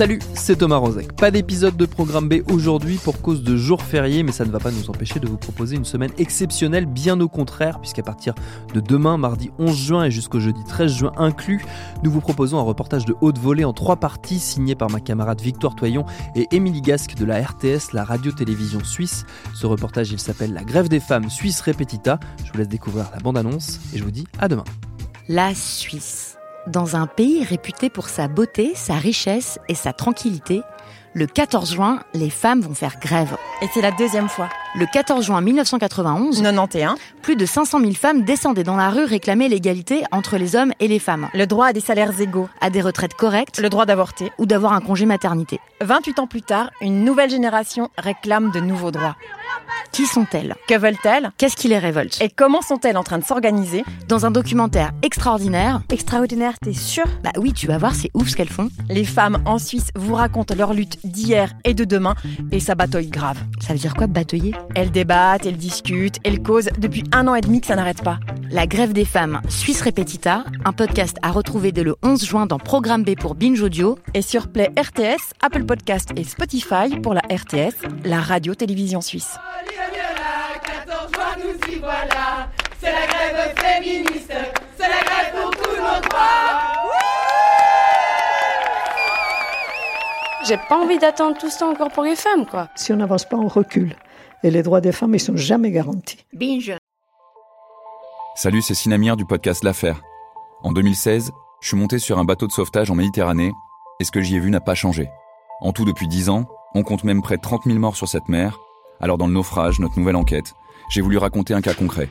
Salut, c'est Thomas Rozek. Pas d'épisode de Programme B aujourd'hui pour cause de jours fériés, mais ça ne va pas nous empêcher de vous proposer une semaine exceptionnelle, bien au contraire, puisqu'à partir de demain, mardi 11 juin et jusqu'au jeudi 13 juin inclus, nous vous proposons un reportage de haute volée en trois parties signé par ma camarade Victoire Toyon et Émilie Gasque de la RTS, la radio-télévision suisse. Ce reportage, il s'appelle La grève des femmes Suisse Repetita. Je vous laisse découvrir la bande-annonce et je vous dis à demain. La Suisse. Dans un pays réputé pour sa beauté, sa richesse et sa tranquillité, le 14 juin, les femmes vont faire grève. Et c'est la deuxième fois. Le 14 juin 1991, 91. plus de 500 000 femmes descendaient dans la rue réclamer l'égalité entre les hommes et les femmes, Le droit à des salaires égaux. à des retraites correctes Le droit d'avorter. ou d'avoir un congé maternité. 28 ans plus tard, une nouvelle génération réclame de nouveaux droits. Qui sont-elles? Que veulent-elles? Qu'est-ce qui les révolte? Et comment sont-elles en train de s'organiser? Dans un documentaire extraordinaire, Extraordinaire, t'es sûr? Bah oui, tu vas voir, c'est ouf ce qu'elles font. Les femmes en Suisse vous racontent leur lutte d'hier et de demain et ça bataille grave. Ça veut dire quoi, batailler? Elles débattent, elles discutent, elles causent depuis un an et demi que ça n'arrête pas. La grève des femmes, Suisse Repetita, un podcast à retrouver dès le 11 juin dans Programme B pour Binge Audio. Et sur Play RTS, Apple Podcast et Spotify pour la RTS, la radio-télévision suisse. Là, 14 juin, nous y voilà. C'est la grève féministe, c'est la grève pour tous nos droits. J'ai pas envie d'attendre tout ça encore pour les femmes, quoi. Si on n'avance pas, on recule. Et les droits des femmes, ils sont jamais garantis. Binge. Salut, c'est Sinamir du podcast L'Affaire. En 2016, je suis monté sur un bateau de sauvetage en Méditerranée et ce que j'y ai vu n'a pas changé. En tout, depuis 10 ans, on compte même près de 30 000 morts sur cette mer. Alors, dans le naufrage, notre nouvelle enquête, j'ai voulu raconter un cas concret.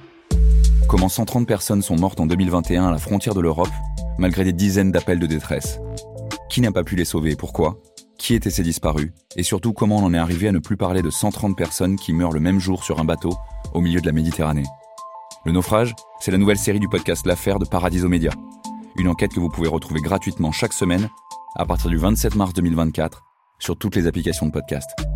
Comment 130 personnes sont mortes en 2021 à la frontière de l'Europe, malgré des dizaines d'appels de détresse. Qui n'a pas pu les sauver et pourquoi? Qui étaient ces disparus Et surtout, comment on en est arrivé à ne plus parler de 130 personnes qui meurent le même jour sur un bateau au milieu de la Méditerranée Le naufrage, c'est la nouvelle série du podcast L'Affaire de Paradiso Média. Une enquête que vous pouvez retrouver gratuitement chaque semaine à partir du 27 mars 2024 sur toutes les applications de podcast.